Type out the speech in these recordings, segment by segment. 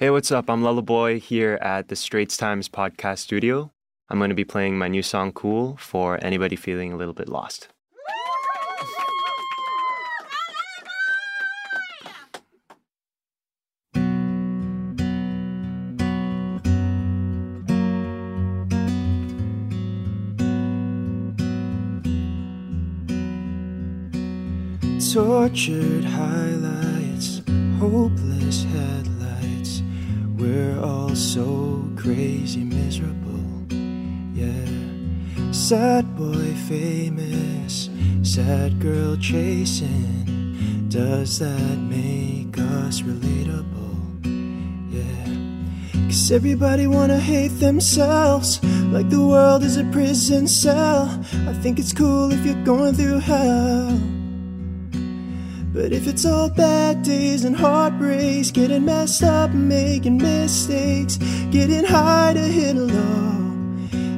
Hey, what's up? I'm Lullaboy here at the Straits Times podcast studio. I'm going to be playing my new song Cool for anybody feeling a little bit lost. Tortured highlights, hopeless headlights. We're all so crazy miserable, yeah. Sad boy famous, sad girl chasing. Does that make us relatable? Yeah. Cause everybody wanna hate themselves, like the world is a prison cell. I think it's cool if you're going through hell. But if it's all bad days and heartbreaks, getting messed up making mistakes, getting high to hit a low.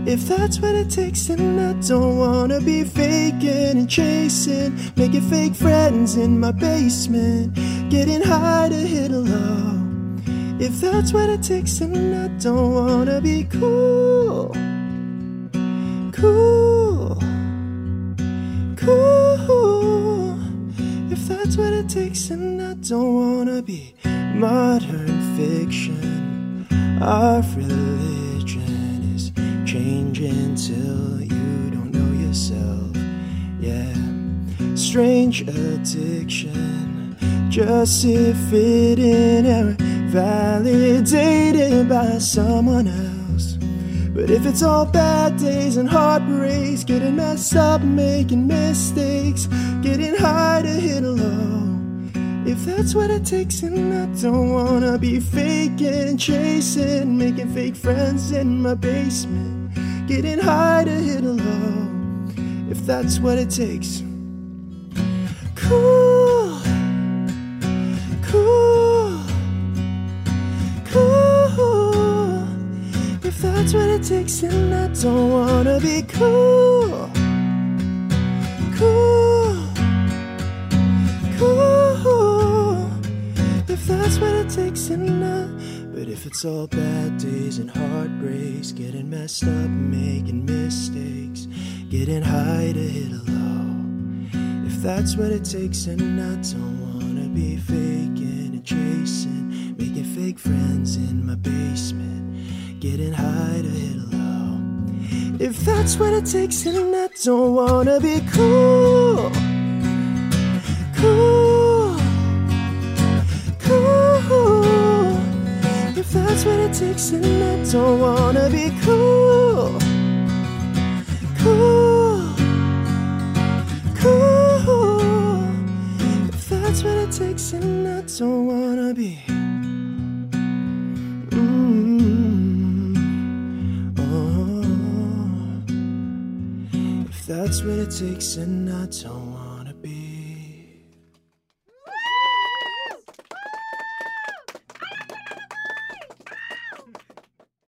If that's what it takes, then I don't wanna be faking and chasing, making fake friends in my basement, getting high to hit a low. If that's what it takes, then I don't wanna be cool. Cool. Then I don't wanna be modern fiction. Our religion is changing till you don't know yourself. Yeah, strange addiction. Just to fit in and validated by someone else. But if it's all bad days and heartbreaks, getting messed up, making mistakes, getting high to hit a low. If that's what it takes, and I don't wanna be faking, chasing, making fake friends in my basement, getting high to hit a low. If that's what it takes. Cool, cool, cool. If that's what it takes, then I don't wanna be. Cool. Cool. That's what it takes, then I. But if it's all bad days and heartbreaks, getting messed up, making mistakes, getting high to hit a low. If that's what it takes, and I don't wanna be faking and chasing, making fake friends in my basement, getting high to hit a low. If that's what it takes, and I don't wanna be cool. That's what it takes, and I don't wanna be cool. Cool. Cool. If that's what it takes, and I don't wanna be. Mm. Oh. If that's what it takes, then I don't.